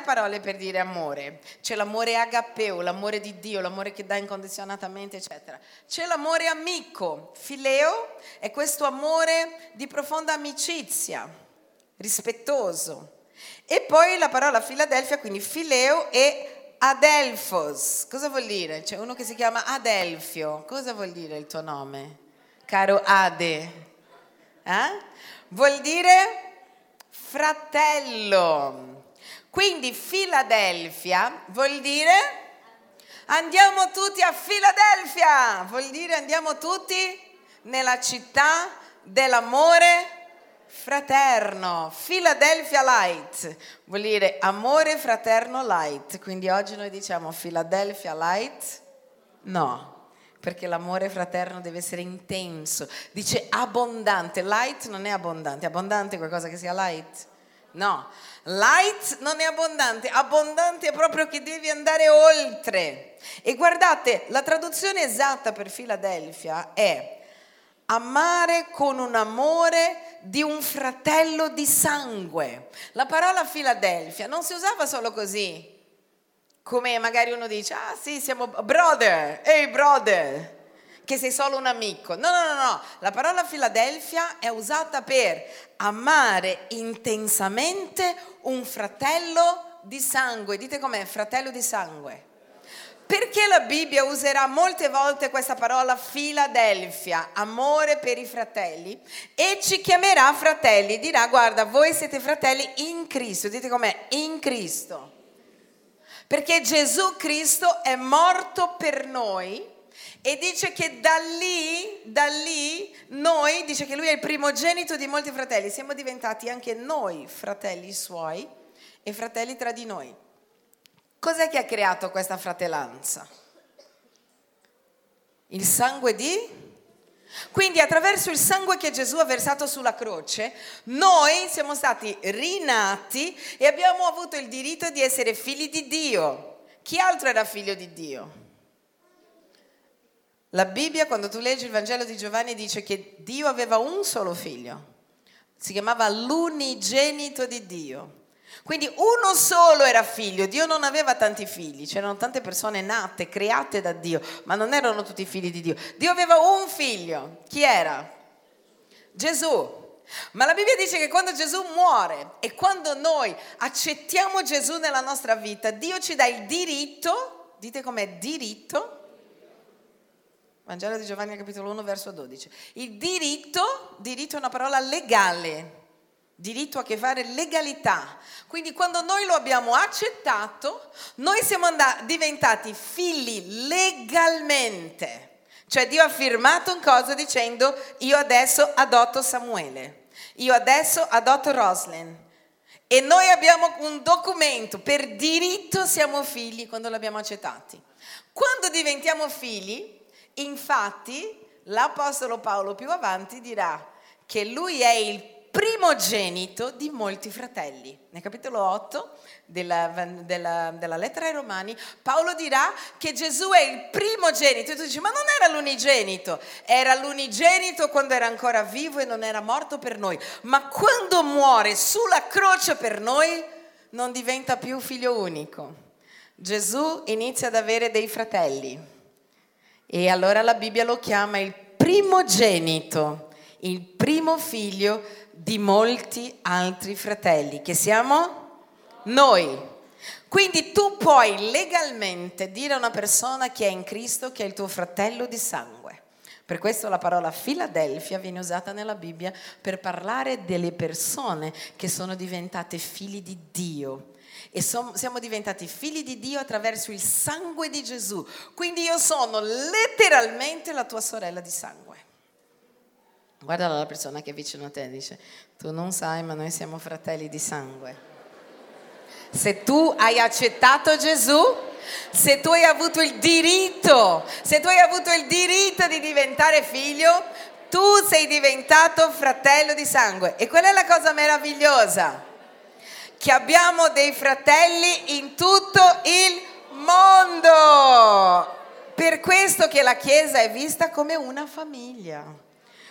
Varie parole per dire amore. C'è l'amore agapeo, l'amore di Dio, l'amore che dà incondizionatamente, eccetera. C'è l'amore amico, fileo, è questo amore di profonda amicizia, rispettoso. E poi la parola Filadelfia, quindi fileo e Adelfos, cosa vuol dire? C'è uno che si chiama Adelfio, cosa vuol dire il tuo nome? Caro Ade, eh? Vuol dire fratello. Quindi Filadelfia vuol dire? Andiamo tutti a Filadelfia, vuol dire andiamo tutti nella città dell'amore fraterno, Philadelphia Light, vuol dire amore fraterno light, quindi oggi noi diciamo Philadelphia Light? No, perché l'amore fraterno deve essere intenso, dice abbondante, light non è abbondante, abbondante è qualcosa che sia light? No, light non è abbondante, abbondante è proprio che devi andare oltre. E guardate, la traduzione esatta per Philadelphia è amare con un amore di un fratello di sangue. La parola Filadelfia non si usava solo così, come magari uno dice, ah sì, siamo brother, ehi hey brother, che sei solo un amico. No, no, no, no, la parola Filadelfia è usata per amare intensamente un fratello di sangue. Dite com'è, fratello di sangue. Perché la Bibbia userà molte volte questa parola Filadelfia, amore per i fratelli, e ci chiamerà fratelli, dirà guarda, voi siete fratelli in Cristo, dite com'è, in Cristo. Perché Gesù Cristo è morto per noi e dice che da lì, da lì, noi, dice che lui è il primogenito di molti fratelli, siamo diventati anche noi fratelli suoi e fratelli tra di noi. Cos'è che ha creato questa fratellanza? Il sangue di? Quindi attraverso il sangue che Gesù ha versato sulla croce, noi siamo stati rinati e abbiamo avuto il diritto di essere figli di Dio. Chi altro era figlio di Dio? La Bibbia, quando tu leggi il Vangelo di Giovanni, dice che Dio aveva un solo figlio. Si chiamava l'unigenito di Dio. Quindi uno solo era figlio, Dio non aveva tanti figli, c'erano tante persone nate, create da Dio, ma non erano tutti figli di Dio. Dio aveva un figlio, chi era? Gesù. Ma la Bibbia dice che quando Gesù muore e quando noi accettiamo Gesù nella nostra vita, Dio ci dà il diritto, dite com'è diritto, Vangelo di Giovanni capitolo 1 verso 12, il diritto, diritto è una parola legale, diritto a che fare legalità. Quindi quando noi lo abbiamo accettato, noi siamo andati, diventati figli legalmente. Cioè Dio ha firmato un cosa dicendo io adesso adotto Samuele, io adesso adotto Roslyn. E noi abbiamo un documento, per diritto siamo figli quando l'abbiamo accettati. Quando diventiamo figli, infatti, l'Apostolo Paolo più avanti dirà che lui è il primogenito di molti fratelli. Nel capitolo 8 della, della, della, lettera ai Romani, Paolo dirà che Gesù è il primogenito. E tu dici, ma non era l'unigenito, era l'unigenito quando era ancora vivo e non era morto per noi. Ma quando muore sulla croce per noi, non diventa più figlio unico. Gesù inizia ad avere dei fratelli. E allora la Bibbia lo chiama il primogenito, il primo figlio di molti altri fratelli, che siamo noi. Quindi tu puoi legalmente dire a una persona che è in Cristo che è il tuo fratello di sangue. Per questo la parola Filadelfia viene usata nella Bibbia per parlare delle persone che sono diventate figli di Dio. E siamo diventati figli di Dio attraverso il sangue di Gesù. Quindi io sono letteralmente la tua sorella di sangue. Guarda la persona che è vicino a te e dice, tu non sai ma noi siamo fratelli di sangue. Se tu hai accettato Gesù, se tu hai avuto il diritto, se tu hai avuto il diritto di diventare figlio, tu sei diventato fratello di sangue. E quella è la cosa meravigliosa, che abbiamo dei fratelli in tutto il mondo per questo che la Chiesa è vista come una famiglia.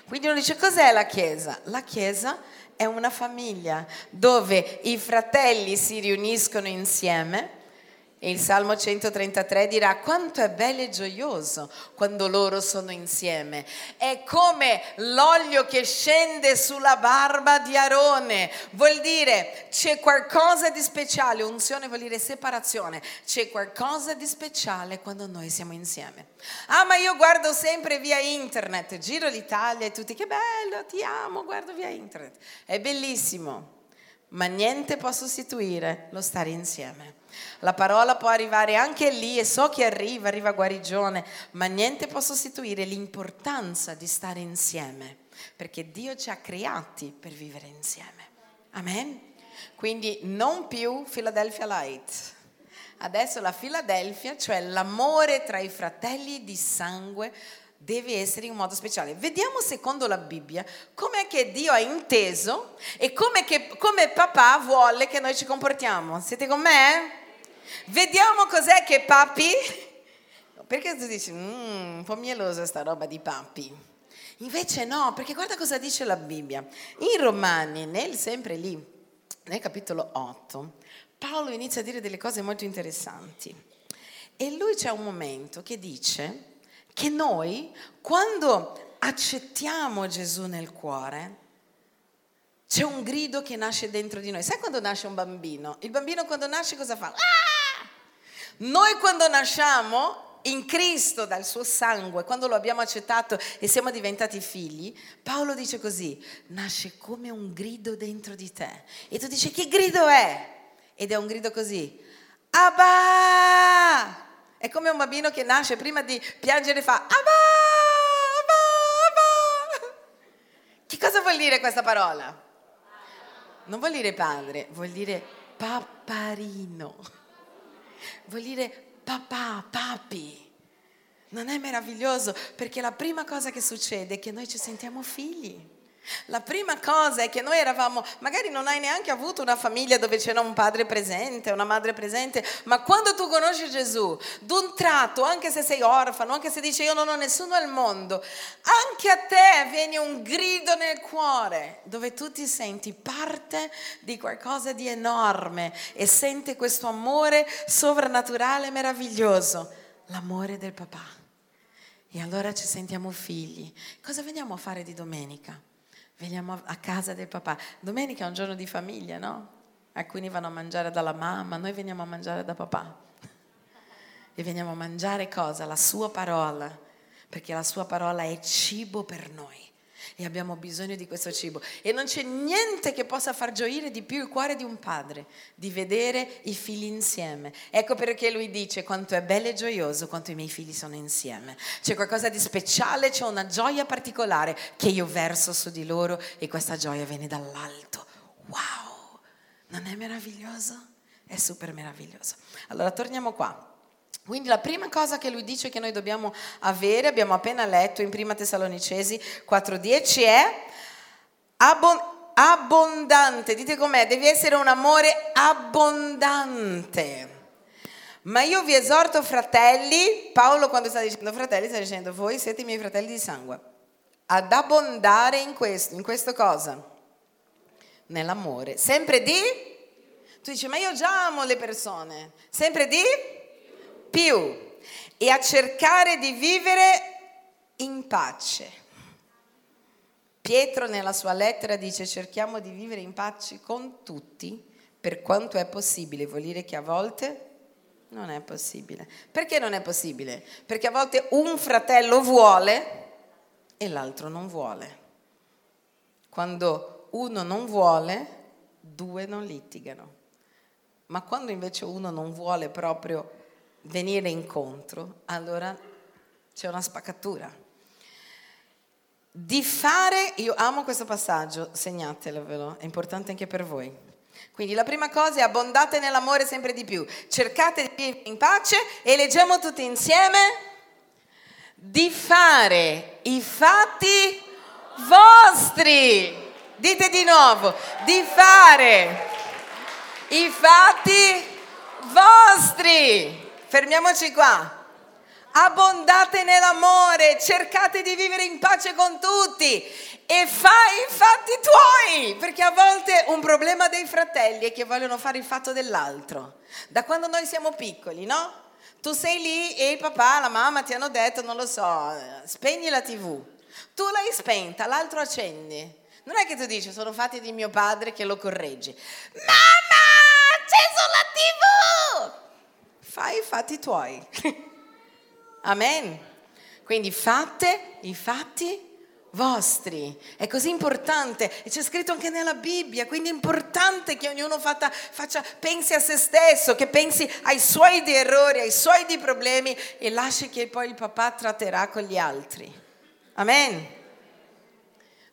Quindi uno dice cos'è la Chiesa? La Chiesa è una famiglia dove i fratelli si riuniscono insieme e il Salmo 133 dirà quanto è bello e gioioso quando loro sono insieme. È come l'olio che scende sulla barba di Arone. Vuol dire c'è qualcosa di speciale, unzione vuol dire separazione. C'è qualcosa di speciale quando noi siamo insieme. Ah, ma io guardo sempre via internet, giro l'Italia e tutti che bello, ti amo, guardo via internet. È bellissimo, ma niente può sostituire lo stare insieme. La parola può arrivare anche lì e so che arriva, arriva guarigione, ma niente può sostituire l'importanza di stare insieme, perché Dio ci ha creati per vivere insieme. Amen? Quindi non più Philadelphia Light. Adesso la Philadelphia, cioè l'amore tra i fratelli di sangue, deve essere in modo speciale. Vediamo secondo la Bibbia com'è che Dio ha inteso e come, che, come papà vuole che noi ci comportiamo. Siete con me? Vediamo cos'è che papi... Perché tu dici, mm, un po' mielosa sta roba di papi. Invece no, perché guarda cosa dice la Bibbia. In Romani, nel, sempre lì, nel capitolo 8, Paolo inizia a dire delle cose molto interessanti. E lui c'è un momento che dice che noi, quando accettiamo Gesù nel cuore, c'è un grido che nasce dentro di noi. Sai quando nasce un bambino? Il bambino quando nasce cosa fa? Ah! Noi quando nasciamo in Cristo dal suo sangue, quando lo abbiamo accettato e siamo diventati figli, Paolo dice così, nasce come un grido dentro di te. E tu dici, che grido è? Ed è un grido così, Abba! È come un bambino che nasce, prima di piangere fa, Abba! Abba! Abba! Che cosa vuol dire questa parola? Non vuol dire padre, vuol dire paparino vuol dire papà, papi. Non è meraviglioso? Perché la prima cosa che succede è che noi ci sentiamo figli. La prima cosa è che noi eravamo, magari non hai neanche avuto una famiglia dove c'era un padre presente, una madre presente, ma quando tu conosci Gesù, d'un tratto, anche se sei orfano, anche se dici io non ho nessuno al mondo, anche a te viene un grido nel cuore dove tu ti senti parte di qualcosa di enorme e senti questo amore sovrannaturale meraviglioso, l'amore del papà. E allora ci sentiamo figli. Cosa veniamo a fare di domenica? Veniamo a casa del papà. Domenica è un giorno di famiglia, no? Alcuni vanno a mangiare dalla mamma, noi veniamo a mangiare da papà. E veniamo a mangiare cosa? La sua parola, perché la sua parola è cibo per noi e abbiamo bisogno di questo cibo. E non c'è niente che possa far gioire di più il cuore di un padre, di vedere i figli insieme. Ecco perché lui dice quanto è bello e gioioso quanto i miei figli sono insieme. C'è qualcosa di speciale, c'è una gioia particolare che io verso su di loro e questa gioia viene dall'alto. Wow! Non è meraviglioso? È super meraviglioso. Allora torniamo qua. Quindi la prima cosa che lui dice che noi dobbiamo avere, abbiamo appena letto in Prima Tessalonicesi 4:10, è abbondante. Dite com'è, devi essere un amore abbondante. Ma io vi esorto, fratelli, Paolo quando sta dicendo fratelli sta dicendo voi siete i miei fratelli di sangue, ad abbondare in questo, in questo cosa? Nell'amore. Sempre di? Tu dici, ma io già amo le persone. Sempre di? Più e a cercare di vivere in pace. Pietro nella sua lettera dice cerchiamo di vivere in pace con tutti per quanto è possibile, vuol dire che a volte non è possibile. Perché non è possibile? Perché a volte un fratello vuole e l'altro non vuole. Quando uno non vuole, due non litigano. Ma quando invece uno non vuole proprio venire incontro, allora c'è una spaccatura. Di fare, io amo questo passaggio, segnatelo, è importante anche per voi. Quindi la prima cosa è abbondate nell'amore sempre di più, cercate di vivere in pace e leggiamo tutti insieme di fare i fatti vostri. Dite di nuovo, di fare i fatti vostri. Fermiamoci qua. abbondate nell'amore, cercate di vivere in pace con tutti e fai i fatti tuoi, perché a volte un problema dei fratelli è che vogliono fare il fatto dell'altro. Da quando noi siamo piccoli, no? Tu sei lì e il papà, la mamma ti hanno detto, non lo so, spegni la tv. Tu l'hai spenta, l'altro accendi. Non è che tu dici, sono fatti di mio padre che lo correggi. Mamma, acceso la tv! Fai i fatti tuoi. Amen. Quindi fate i fatti vostri. È così importante e c'è scritto anche nella Bibbia, quindi è importante che ognuno fatta, faccia, pensi a se stesso, che pensi ai suoi di errori, ai suoi di problemi e lasci che poi il papà tratterà con gli altri. Amen.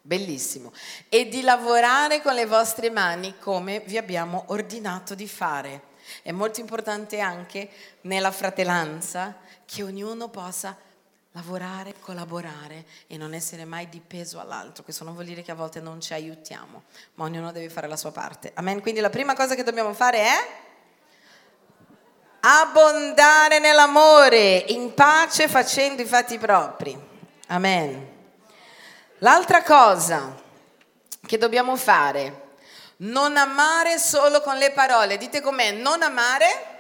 Bellissimo. E di lavorare con le vostre mani come vi abbiamo ordinato di fare. È molto importante anche nella fratellanza che ognuno possa lavorare, collaborare e non essere mai di peso all'altro. Questo non vuol dire che a volte non ci aiutiamo, ma ognuno deve fare la sua parte. Amen. Quindi la prima cosa che dobbiamo fare è abbondare nell'amore, in pace facendo i fatti propri. Amen. L'altra cosa che dobbiamo fare, non amare solo con le parole. Dite com'è, non amare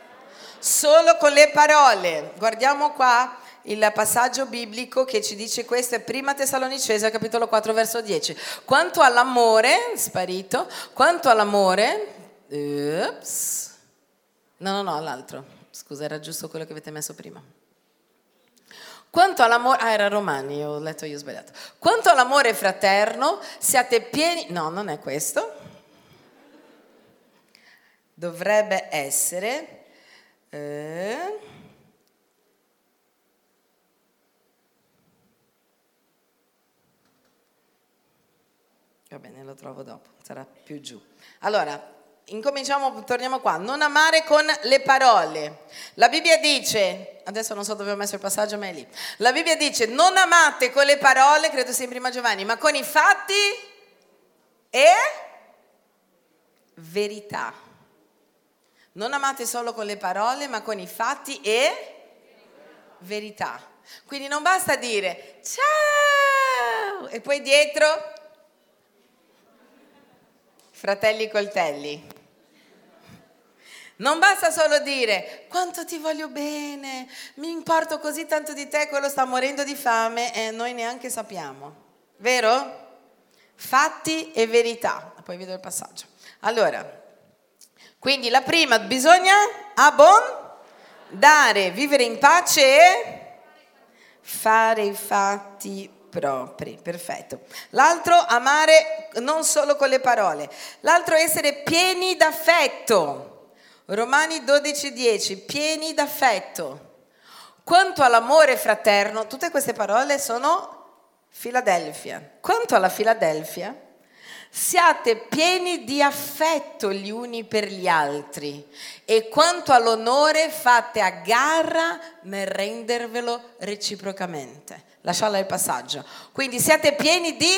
solo con le parole. Guardiamo qua il passaggio biblico che ci dice questo è prima Tessalonicese capitolo 4 verso 10. Quanto all'amore, sparito, quanto all'amore, ups, no no no, l'altro, scusa era giusto quello che avete messo prima. Quanto all'amore, ah era Romani, ho letto io sbagliato. Quanto all'amore fraterno, siate pieni, no non è questo, dovrebbe essere... Eh, Va bene, lo trovo dopo, sarà più giù. Allora, incominciamo, torniamo qua. Non amare con le parole. La Bibbia dice, adesso non so dove ho messo il passaggio, ma è lì. La Bibbia dice, non amate con le parole, credo sia in prima Giovanni, ma con i fatti e verità. Non amate solo con le parole, ma con i fatti e verità. Quindi non basta dire ciao e poi dietro fratelli coltelli. Non basta solo dire quanto ti voglio bene, mi importo così tanto di te, quello sta morendo di fame e noi neanche sappiamo. Vero? Fatti e verità. Poi vedo il passaggio. Allora, quindi la prima, bisogna abbondare, vivere in pace e fare i fatti propri, perfetto. L'altro amare non solo con le parole, l'altro essere pieni d'affetto. Romani 12:10, pieni d'affetto. Quanto all'amore fraterno, tutte queste parole sono Filadelfia. Quanto alla Filadelfia, siate pieni di affetto gli uni per gli altri e quanto all'onore fate a gara nel rendervelo reciprocamente. Lasciala il passaggio. Quindi siate pieni di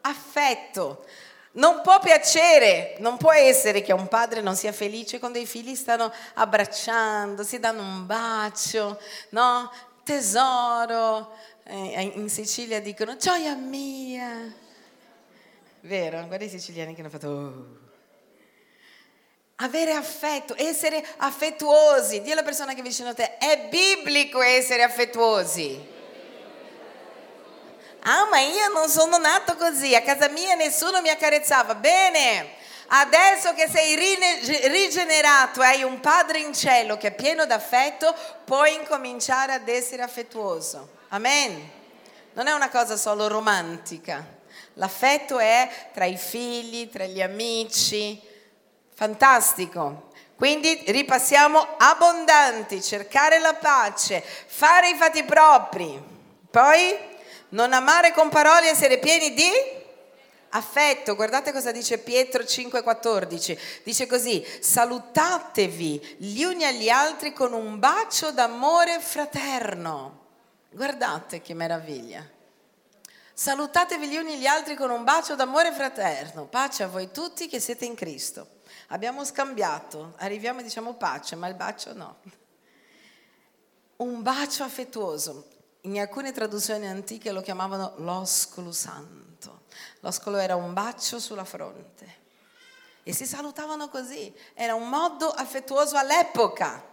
affetto. Non può piacere, non può essere che un padre non sia felice quando i figli stanno abbracciando, si danno un bacio, no? Tesoro. Eh, in Sicilia dicono gioia mia. Vero? Guarda i siciliani che hanno fatto... Oh. Avere affetto, essere affettuosi. Dì alla persona che è vicino a te, è biblico essere affettuosi. Ah, ma io non sono nato così, a casa mia nessuno mi accarezzava. Bene, adesso che sei rigenerato e hai un padre in cielo che è pieno d'affetto, puoi incominciare ad essere affettuoso. Amen. Non è una cosa solo romantica. L'affetto è tra i figli, tra gli amici. Fantastico. Quindi ripassiamo abbondanti, cercare la pace, fare i fatti propri. Poi non amare con parole, essere pieni di affetto. Guardate cosa dice Pietro 5:14. Dice così: "Salutatevi gli uni agli altri con un bacio d'amore fraterno". Guardate che meraviglia. Salutatevi gli uni agli altri con un bacio d'amore fraterno. Pace a voi tutti che siete in Cristo. Abbiamo scambiato, arriviamo e diciamo pace, ma il bacio no. un bacio affettuoso. In alcune traduzioni antiche lo chiamavano l'oscolo santo. L'oscolo era un bacio sulla fronte. E si salutavano così. Era un modo affettuoso all'epoca.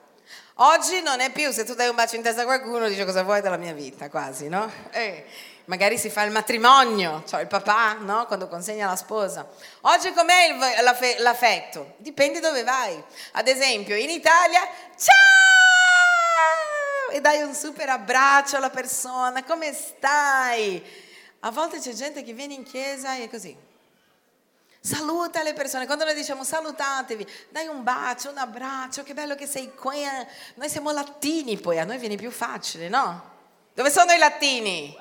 Oggi non è più, se tu dai un bacio in testa a qualcuno, dice cosa vuoi dalla mia vita, quasi, no? Eh, magari si fa il matrimonio, cioè il papà, no? Quando consegna la sposa. Oggi com'è il, l'affetto? Dipende dove vai. Ad esempio, in Italia, ciao! E dai un super abbraccio alla persona, come stai? A volte c'è gente che viene in chiesa e è così. Saluta le persone, quando noi diciamo salutatevi, dai un bacio, un abbraccio, che bello che sei qui. Noi siamo latini poi, a noi viene più facile, no? Dove sono i latini?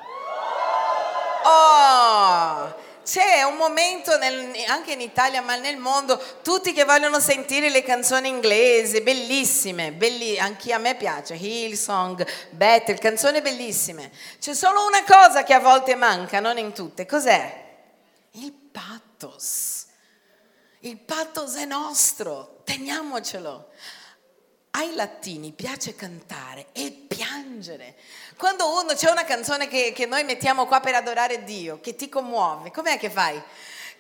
Oh, c'è un momento nel, anche in Italia ma nel mondo tutti che vogliono sentire le canzoni inglesi bellissime belli, anche a me piace Hillsong, Battle canzoni bellissime c'è solo una cosa che a volte manca non in tutte cos'è? il pathos il pathos è nostro, teniamocelo. Ai latini piace cantare e piangere. Quando uno c'è una canzone che, che noi mettiamo qua per adorare Dio, che ti commuove, com'è che fai?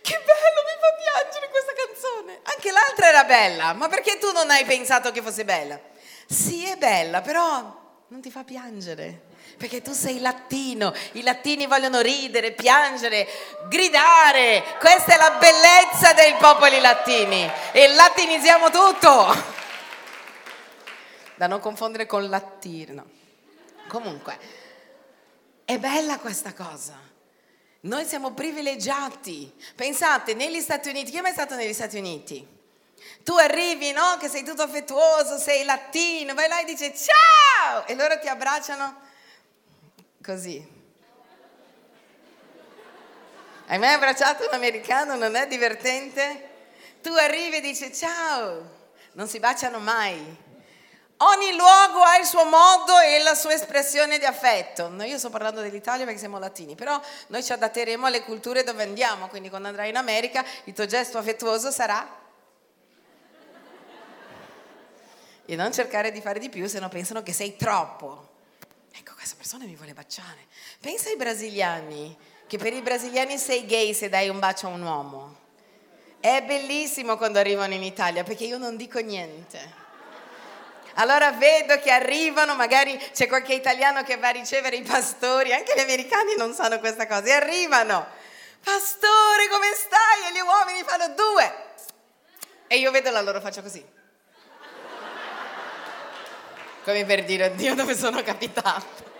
Che bello, mi fa piangere questa canzone. Anche l'altra era bella, ma perché tu non hai pensato che fosse bella? Sì, è bella, però non ti fa piangere perché tu sei latino, i latini vogliono ridere, piangere, gridare. Questa è la bellezza dei popoli latini e latinizziamo tutto. Da non confondere con latino. Comunque, è bella questa cosa. Noi siamo privilegiati. Pensate, negli Stati Uniti, chi è mai stato negli Stati Uniti? Tu arrivi, no? Che sei tutto affettuoso, sei latino, vai là e dici ciao! E loro ti abbracciano Così. Hai mai abbracciato un americano? Non è divertente? Tu arrivi e dici ciao, non si baciano mai. Ogni luogo ha il suo modo e la sua espressione di affetto. No, io sto parlando dell'Italia perché siamo latini, però noi ci adatteremo alle culture dove andiamo, quindi quando andrai in America il tuo gesto affettuoso sarà... E non cercare di fare di più se no pensano che sei troppo. Ecco, questa persona mi vuole baciare. Pensa ai brasiliani, che per i brasiliani sei gay se dai un bacio a un uomo. È bellissimo quando arrivano in Italia perché io non dico niente. Allora vedo che arrivano, magari c'è qualche italiano che va a ricevere i pastori, anche gli americani non sanno questa cosa, e arrivano. Pastore, come stai? E gli uomini fanno due. E io vedo la loro faccia così come per dire, oddio dove sono capitato.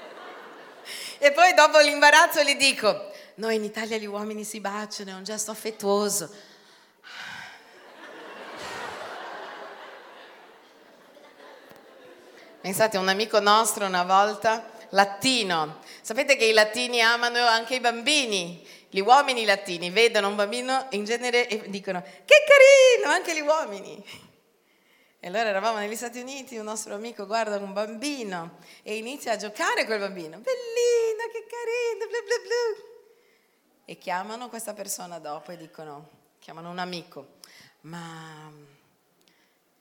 E poi dopo l'imbarazzo gli dico, noi in Italia gli uomini si baciano, è un gesto affettuoso. Pensate, un amico nostro una volta, latino, sapete che i latini amano anche i bambini, gli uomini latini vedono un bambino in genere e dicono che carino, anche gli uomini. E allora eravamo negli Stati Uniti, un nostro amico guarda un bambino e inizia a giocare col bambino. Bellino, che carino, blu blu blu. E chiamano questa persona dopo e dicono, chiamano un amico, ma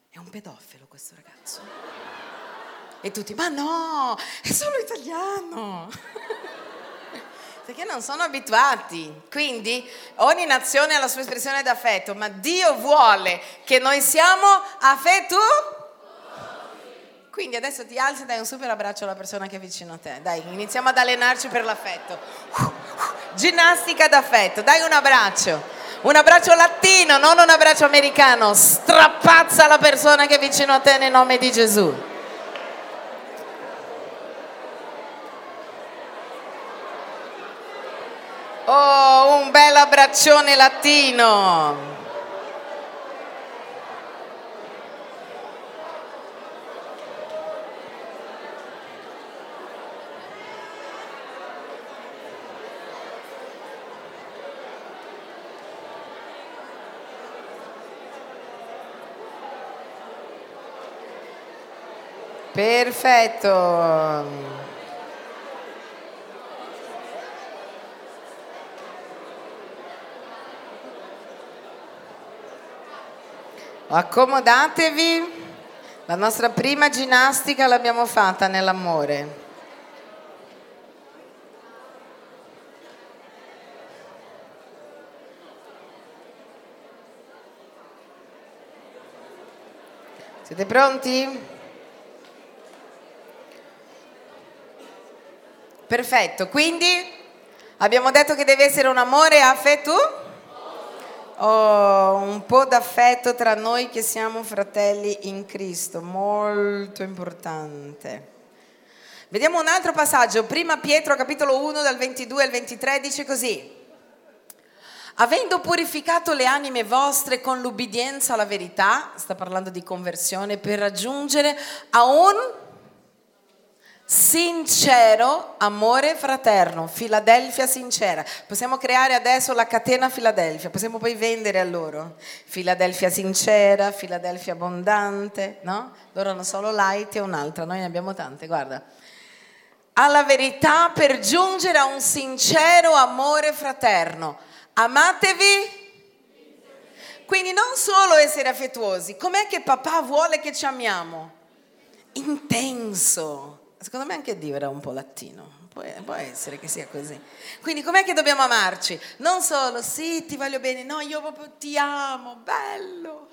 è un pedofilo questo ragazzo. E tutti, ma no, è solo italiano. perché non sono abituati. Quindi ogni nazione ha la sua espressione d'affetto, ma Dio vuole che noi siamo affettu. Quindi adesso ti alzi e dai un super abbraccio alla persona che è vicino a te. Dai, iniziamo ad allenarci per l'affetto. Ginnastica d'affetto, dai un abbraccio. Un abbraccio latino, non un abbraccio americano. Strappazza la persona che è vicino a te nel nome di Gesù. Oh, un bel abbraccione latino. Perfetto. Accomodatevi. La nostra prima ginnastica l'abbiamo fatta nell'amore. Siete pronti? Perfetto, quindi abbiamo detto che deve essere un amore affetto? Oh, un po' d'affetto tra noi che siamo fratelli in Cristo, molto importante. Vediamo un altro passaggio, prima Pietro capitolo 1 dal 22 al 23 dice così avendo purificato le anime vostre con l'ubbidienza alla verità, sta parlando di conversione, per raggiungere a un sincero amore fraterno, Filadelfia sincera. Possiamo creare adesso la catena Filadelfia, possiamo poi vendere a loro. Filadelfia sincera, Filadelfia abbondante, no? Loro hanno solo light e un'altra, noi ne abbiamo tante, guarda. Alla verità per giungere a un sincero amore fraterno Amatevi. Quindi non solo essere affettuosi, com'è che papà vuole che ci amiamo? Intenso. Secondo me anche Dio era un po' latino. Può, può essere che sia così. Quindi com'è che dobbiamo amarci? Non solo, sì, ti voglio bene, no, io proprio ti amo, bello.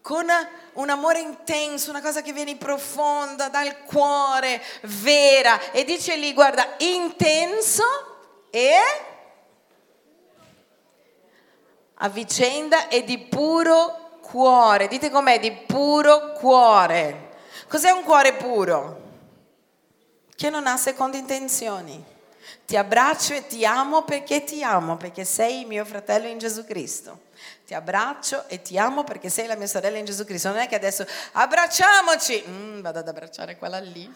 Con un amore intenso, una cosa che viene profonda, dal cuore, vera. E dice lì, guarda, intenso e a vicenda e di puro cuore. Dite com'è, di puro cuore. Cos'è un cuore puro? Che non ha seconde intenzioni. Ti abbraccio e ti amo perché ti amo, perché sei mio fratello in Gesù Cristo. Ti abbraccio e ti amo perché sei la mia sorella in Gesù Cristo. Non è che adesso abbracciamoci. Mm, vado ad abbracciare quella lì.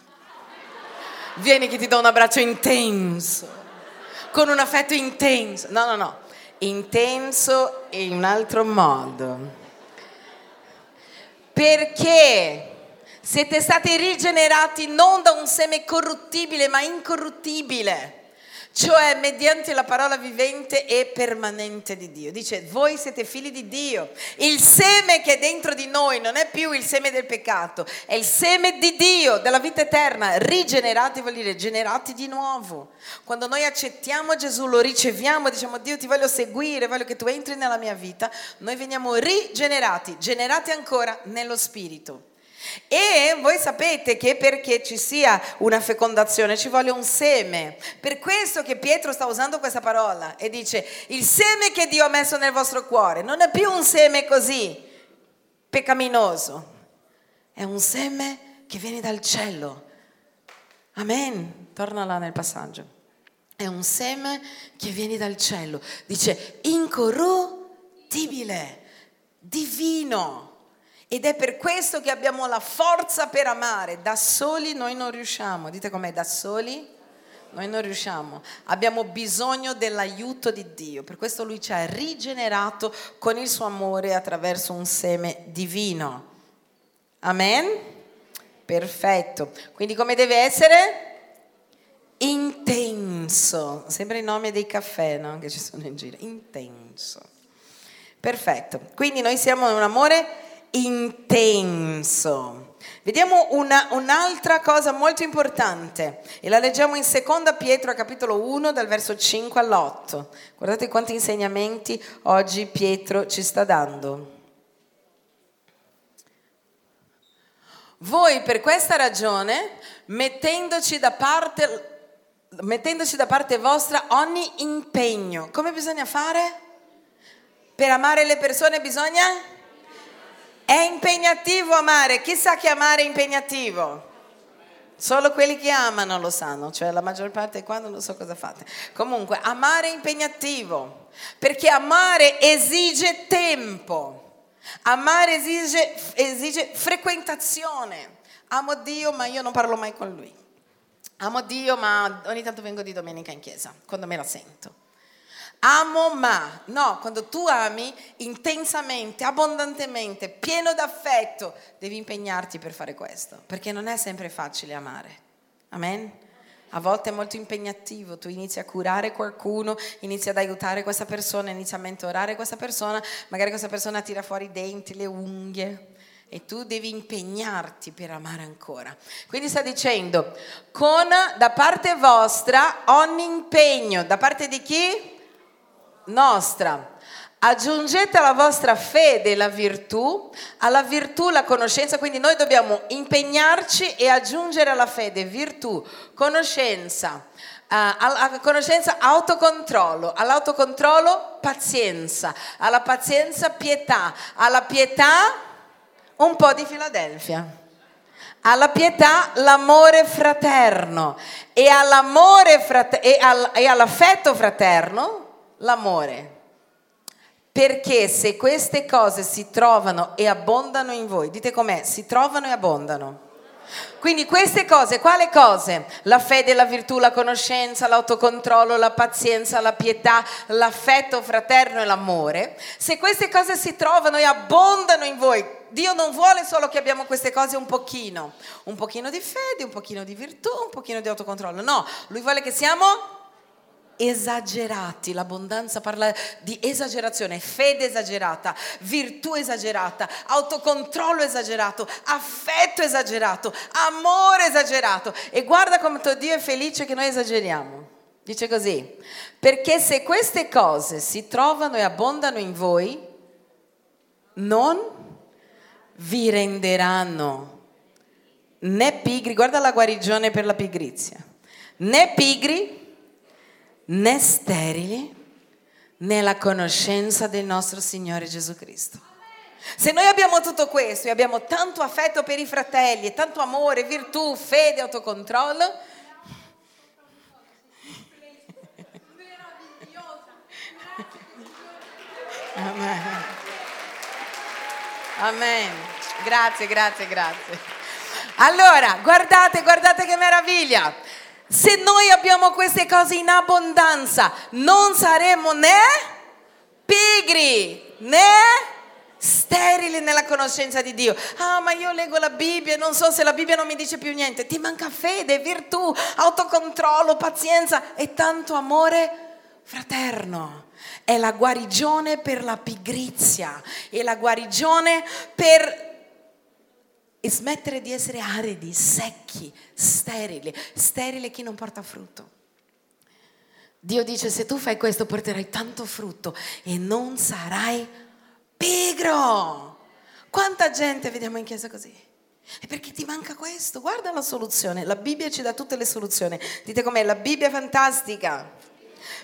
Vieni che ti do un abbraccio intenso, con un affetto intenso. No, no, no intenso in un altro modo. Perché siete stati rigenerati non da un seme corruttibile ma incorruttibile cioè mediante la parola vivente e permanente di Dio. Dice, voi siete figli di Dio. Il seme che è dentro di noi non è più il seme del peccato, è il seme di Dio, della vita eterna. Rigenerati vuol dire generati di nuovo. Quando noi accettiamo Gesù, lo riceviamo, diciamo, Dio ti voglio seguire, voglio che tu entri nella mia vita, noi veniamo rigenerati, generati ancora nello Spirito. E voi sapete che perché ci sia una fecondazione ci vuole un seme. Per questo che Pietro sta usando questa parola e dice il seme che Dio ha messo nel vostro cuore non è più un seme così peccaminoso, è un seme che viene dal cielo. Amen. Torna là nel passaggio. È un seme che viene dal cielo. Dice incorruttibile, divino. Ed è per questo che abbiamo la forza per amare. Da soli noi non riusciamo. Dite com'è, da soli noi non riusciamo. Abbiamo bisogno dell'aiuto di Dio. Per questo Lui ci ha rigenerato con il suo amore attraverso un seme divino. Amen? Perfetto. Quindi come deve essere? Intenso. Sembra il nome dei caffè no? che ci sono in giro. Intenso. Perfetto. Quindi noi siamo un amore intenso. Vediamo una, un'altra cosa molto importante e la leggiamo in seconda Pietro capitolo 1 dal verso 5 all'8. Guardate quanti insegnamenti oggi Pietro ci sta dando. Voi per questa ragione, mettendoci da parte, mettendoci da parte vostra ogni impegno, come bisogna fare? Per amare le persone bisogna? È impegnativo amare, chissà che amare è impegnativo. Solo quelli che amano lo sanno, cioè la maggior parte qua non lo so cosa fate. Comunque, amare è impegnativo, perché amare esige tempo, amare esige, esige frequentazione. Amo Dio, ma io non parlo mai con Lui. Amo Dio, ma ogni tanto vengo di domenica in chiesa, quando me la sento. Amo ma, no, quando tu ami intensamente, abbondantemente, pieno d'affetto, devi impegnarti per fare questo, perché non è sempre facile amare. Amen? A volte è molto impegnativo, tu inizi a curare qualcuno, inizi ad aiutare questa persona, inizi a mentorare questa persona, magari questa persona tira fuori i denti, le unghie, e tu devi impegnarti per amare ancora. Quindi sta dicendo, con da parte vostra ogni impegno, da parte di chi? Nostra. Aggiungete alla vostra fede la virtù, alla virtù la conoscenza, quindi noi dobbiamo impegnarci e aggiungere alla fede virtù, conoscenza, uh, alla conoscenza autocontrollo, all'autocontrollo pazienza, alla pazienza pietà, alla pietà un po' di Filadelfia. Alla pietà l'amore fraterno e, all'amore frate- e, all- e all'affetto fraterno l'amore. Perché se queste cose si trovano e abbondano in voi, dite com'è, si trovano e abbondano. Quindi queste cose, quale cose? La fede, la virtù, la conoscenza, l'autocontrollo, la pazienza, la pietà, l'affetto fraterno e l'amore. Se queste cose si trovano e abbondano in voi, Dio non vuole solo che abbiamo queste cose un pochino, un pochino di fede, un pochino di virtù, un pochino di autocontrollo. No, Lui vuole che siamo esagerati, l'abbondanza parla di esagerazione, fede esagerata, virtù esagerata, autocontrollo esagerato, affetto esagerato, amore esagerato. E guarda tuo Dio è felice che noi esageriamo. Dice così, perché se queste cose si trovano e abbondano in voi, non vi renderanno né pigri, guarda la guarigione per la pigrizia, né pigri né sterili nella conoscenza del nostro Signore Gesù Cristo. Se noi abbiamo tutto questo e abbiamo tanto affetto per i fratelli, e tanto amore, virtù, fede, autocontrollo, Amen. Amen. Grazie, grazie, grazie. Allora, guardate, guardate che meraviglia. Se noi abbiamo queste cose in abbondanza, non saremo né pigri né sterili nella conoscenza di Dio. Ah, ma io leggo la Bibbia e non so se la Bibbia non mi dice più niente. Ti manca fede, virtù, autocontrollo, pazienza e tanto amore fraterno. È la guarigione per la pigrizia, è la guarigione per e smettere di essere aridi, secchi, sterili, sterile chi non porta frutto. Dio dice se tu fai questo porterai tanto frutto e non sarai pigro. Quanta gente vediamo in chiesa così? E perché ti manca questo? Guarda la soluzione, la Bibbia ci dà tutte le soluzioni. Dite com'è, la Bibbia è fantastica,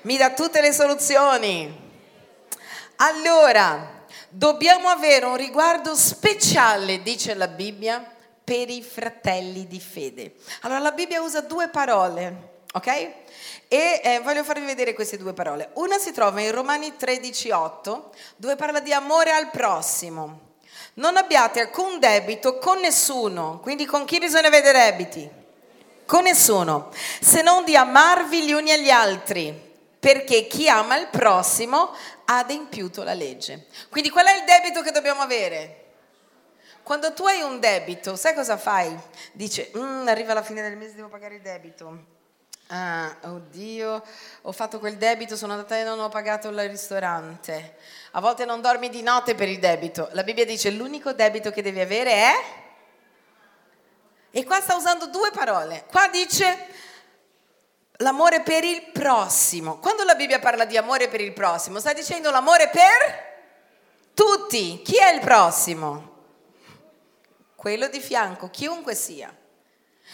mi dà tutte le soluzioni. Allora, Dobbiamo avere un riguardo speciale, dice la Bibbia, per i fratelli di fede. Allora la Bibbia usa due parole, ok? E eh, voglio farvi vedere queste due parole. Una si trova in Romani 13:8, dove parla di amore al prossimo. Non abbiate alcun debito con nessuno, quindi con chi bisogna avere debiti? Con nessuno, se non di amarvi gli uni agli altri, perché chi ama il prossimo ha adempiuto la legge. Quindi qual è il debito che dobbiamo avere? Quando tu hai un debito, sai cosa fai? Dice, mm, arriva la fine del mese, devo pagare il debito. Ah, oddio, ho fatto quel debito, sono andata e non ho pagato il ristorante. A volte non dormi di notte per il debito. La Bibbia dice l'unico debito che devi avere è... E qua sta usando due parole. Qua dice l'amore per il prossimo. Quando la Bibbia parla di amore per il prossimo, sta dicendo l'amore per tutti. Chi è il prossimo? Quello di fianco, chiunque sia.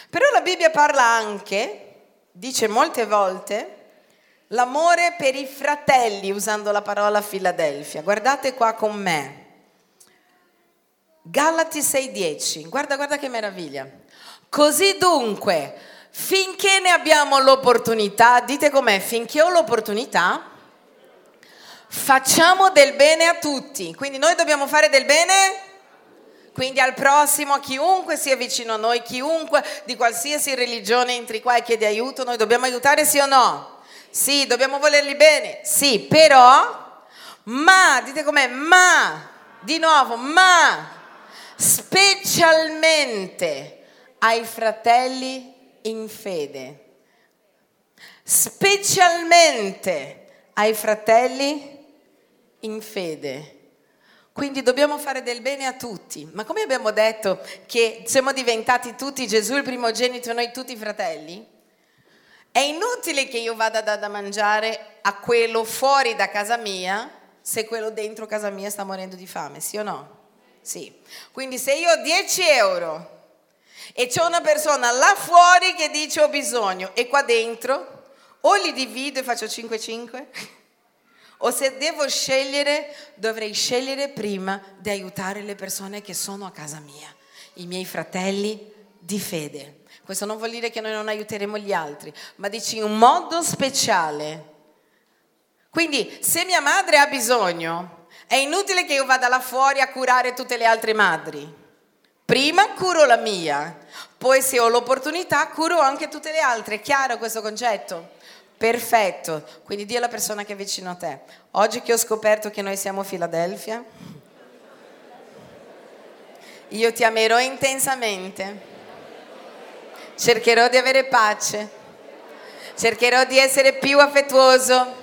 Però la Bibbia parla anche, dice molte volte, l'amore per i fratelli, usando la parola Filadelfia. Guardate qua con me. Galati 6:10, guarda, guarda che meraviglia. Così dunque, Finché ne abbiamo l'opportunità, dite com'è, finché ho l'opportunità, facciamo del bene a tutti. Quindi noi dobbiamo fare del bene quindi al prossimo, a chiunque sia vicino a noi, chiunque di qualsiasi religione entri qua e chiede aiuto, noi dobbiamo aiutare sì o no? Sì, dobbiamo volerli bene, sì, però, ma, dite com'è, ma, di nuovo, ma, specialmente ai fratelli in fede, specialmente ai fratelli in fede. Quindi dobbiamo fare del bene a tutti. Ma come abbiamo detto che siamo diventati tutti Gesù il primogenito e noi tutti fratelli? È inutile che io vada da, da mangiare a quello fuori da casa mia se quello dentro casa mia sta morendo di fame, sì o no? Sì. Quindi se io ho 10 euro e c'è una persona là fuori che dice ho bisogno e qua dentro o li divido e faccio 5-5 o se devo scegliere dovrei scegliere prima di aiutare le persone che sono a casa mia, i miei fratelli di fede. Questo non vuol dire che noi non aiuteremo gli altri, ma dici in un modo speciale. Quindi se mia madre ha bisogno, è inutile che io vada là fuori a curare tutte le altre madri. Prima curo la mia, poi se ho l'opportunità curo anche tutte le altre. È chiaro questo concetto? Perfetto. Quindi di alla persona che è vicino a te. Oggi che ho scoperto che noi siamo Filadelfia, io ti amerò intensamente. Cercherò di avere pace. Cercherò di essere più affettuoso.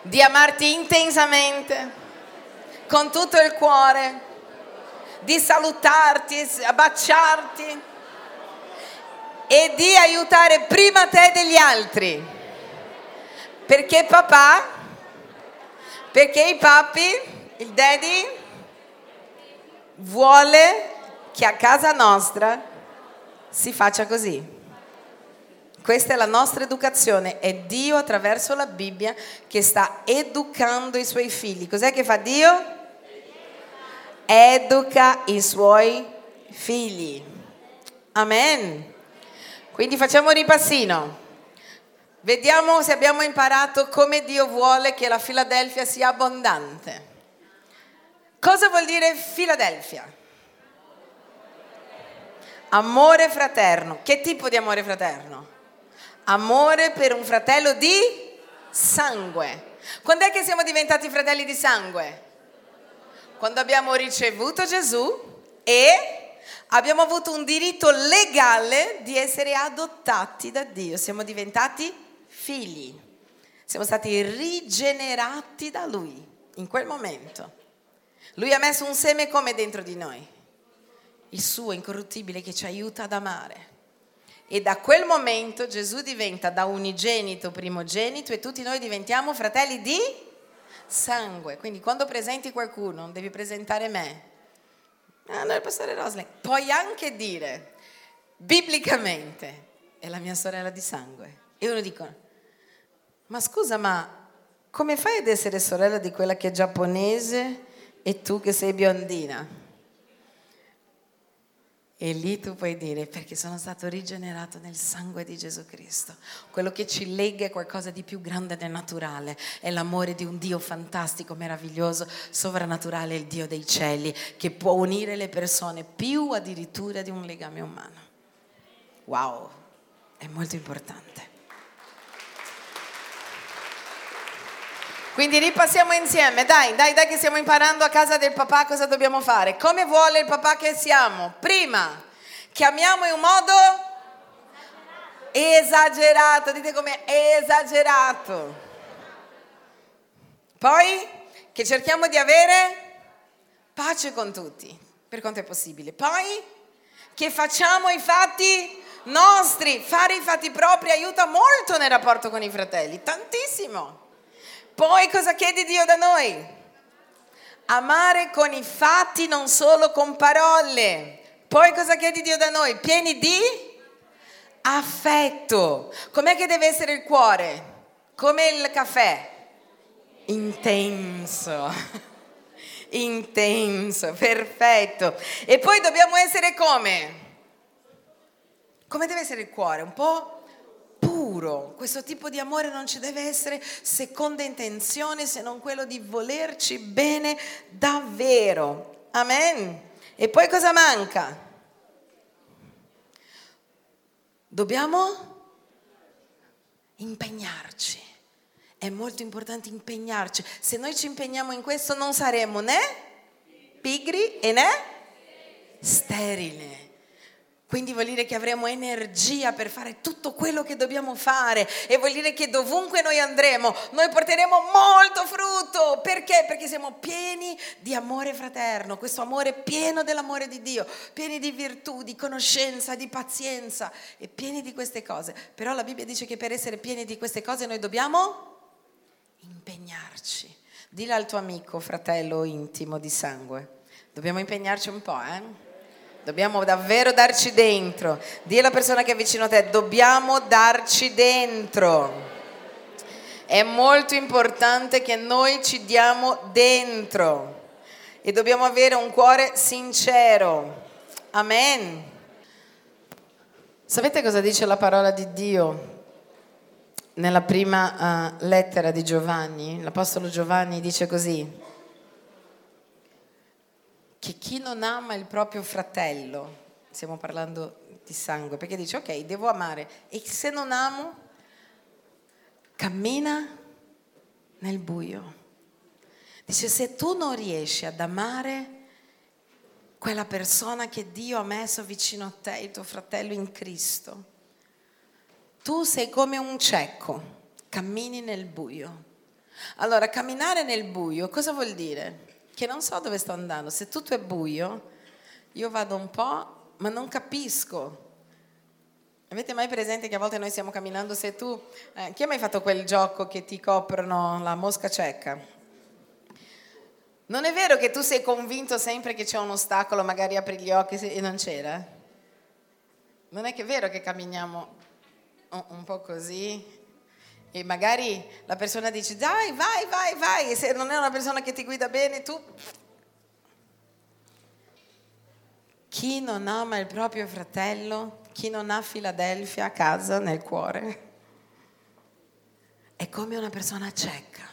Di amarti intensamente. Con tutto il cuore di salutarti, abbracciarti e di aiutare prima te degli altri. Perché papà, perché i papi, il daddy, vuole che a casa nostra si faccia così. Questa è la nostra educazione, è Dio attraverso la Bibbia che sta educando i suoi figli. Cos'è che fa Dio? Educa i suoi figli. Amen. Quindi facciamo un ripassino. Vediamo se abbiamo imparato come Dio vuole che la Filadelfia sia abbondante. Cosa vuol dire Filadelfia? Amore fraterno. Che tipo di amore fraterno? Amore per un fratello di sangue. Quando è che siamo diventati fratelli di sangue? Quando abbiamo ricevuto Gesù e abbiamo avuto un diritto legale di essere adottati da Dio, siamo diventati figli, siamo stati rigenerati da Lui in quel momento. Lui ha messo un seme come dentro di noi, il suo incorruttibile che ci aiuta ad amare. E da quel momento Gesù diventa da unigenito primogenito e tutti noi diventiamo fratelli di sangue. Quindi quando presenti qualcuno non devi presentare me. Ah, no, il pastore Rosling. Puoi anche dire, biblicamente, è la mia sorella di sangue. E uno dice, ma scusa, ma come fai ad essere sorella di quella che è giapponese e tu che sei biondina? E lì tu puoi dire perché sono stato rigenerato nel sangue di Gesù Cristo. Quello che ci lega è qualcosa di più grande del naturale, è l'amore di un Dio fantastico, meraviglioso, sovrannaturale, il Dio dei cieli, che può unire le persone più addirittura di un legame umano. Wow, è molto importante. Quindi ripassiamo insieme, dai, dai, dai che stiamo imparando a casa del papà cosa dobbiamo fare. Come vuole il papà che siamo? Prima, chiamiamo in un modo esagerato, dite come esagerato. Poi che cerchiamo di avere pace con tutti, per quanto è possibile. Poi che facciamo i fatti nostri, fare i fatti propri aiuta molto nel rapporto con i fratelli, tantissimo. Poi cosa chiede Dio da noi? Amare con i fatti, non solo con parole. Poi cosa chiede Dio da noi? Pieni di affetto. Com'è che deve essere il cuore? Come il caffè? Intenso. Intenso, perfetto. E poi dobbiamo essere come? Come deve essere il cuore? Un po' puro. Questo tipo di amore non ci deve essere seconda intenzione se non quello di volerci bene davvero. Amen. E poi cosa manca? Dobbiamo impegnarci. È molto importante impegnarci. Se noi ci impegniamo in questo non saremo né pigri e né sterili. Quindi vuol dire che avremo energia per fare tutto quello che dobbiamo fare e vuol dire che dovunque noi andremo, noi porteremo molto frutto. Perché? Perché siamo pieni di amore fraterno, questo amore pieno dell'amore di Dio, pieni di virtù, di conoscenza, di pazienza e pieni di queste cose. Però la Bibbia dice che per essere pieni di queste cose noi dobbiamo impegnarci. Dillo al tuo amico, fratello intimo di sangue. Dobbiamo impegnarci un po', eh? Dobbiamo davvero darci dentro. Dì alla persona che è vicino a te, dobbiamo darci dentro. È molto importante che noi ci diamo dentro e dobbiamo avere un cuore sincero. Amen. Sapete cosa dice la parola di Dio nella prima uh, lettera di Giovanni? L'Apostolo Giovanni dice così che chi non ama il proprio fratello, stiamo parlando di sangue, perché dice ok, devo amare, e se non amo, cammina nel buio. Dice, se tu non riesci ad amare quella persona che Dio ha messo vicino a te, il tuo fratello in Cristo, tu sei come un cieco, cammini nel buio. Allora, camminare nel buio cosa vuol dire? Che non so dove sto andando. Se tutto è buio, io vado un po', ma non capisco. Avete mai presente che a volte noi stiamo camminando, se tu... Eh, chi ha mai fatto quel gioco che ti coprono la mosca cieca? Non è vero che tu sei convinto sempre che c'è un ostacolo, magari apri gli occhi e non c'era? Non è che è vero che camminiamo un po' così e magari la persona dice dai, vai, vai, vai, e se non è una persona che ti guida bene, tu... Chi non ama il proprio fratello, chi non ha Filadelfia a casa, nel cuore, è come una persona cieca.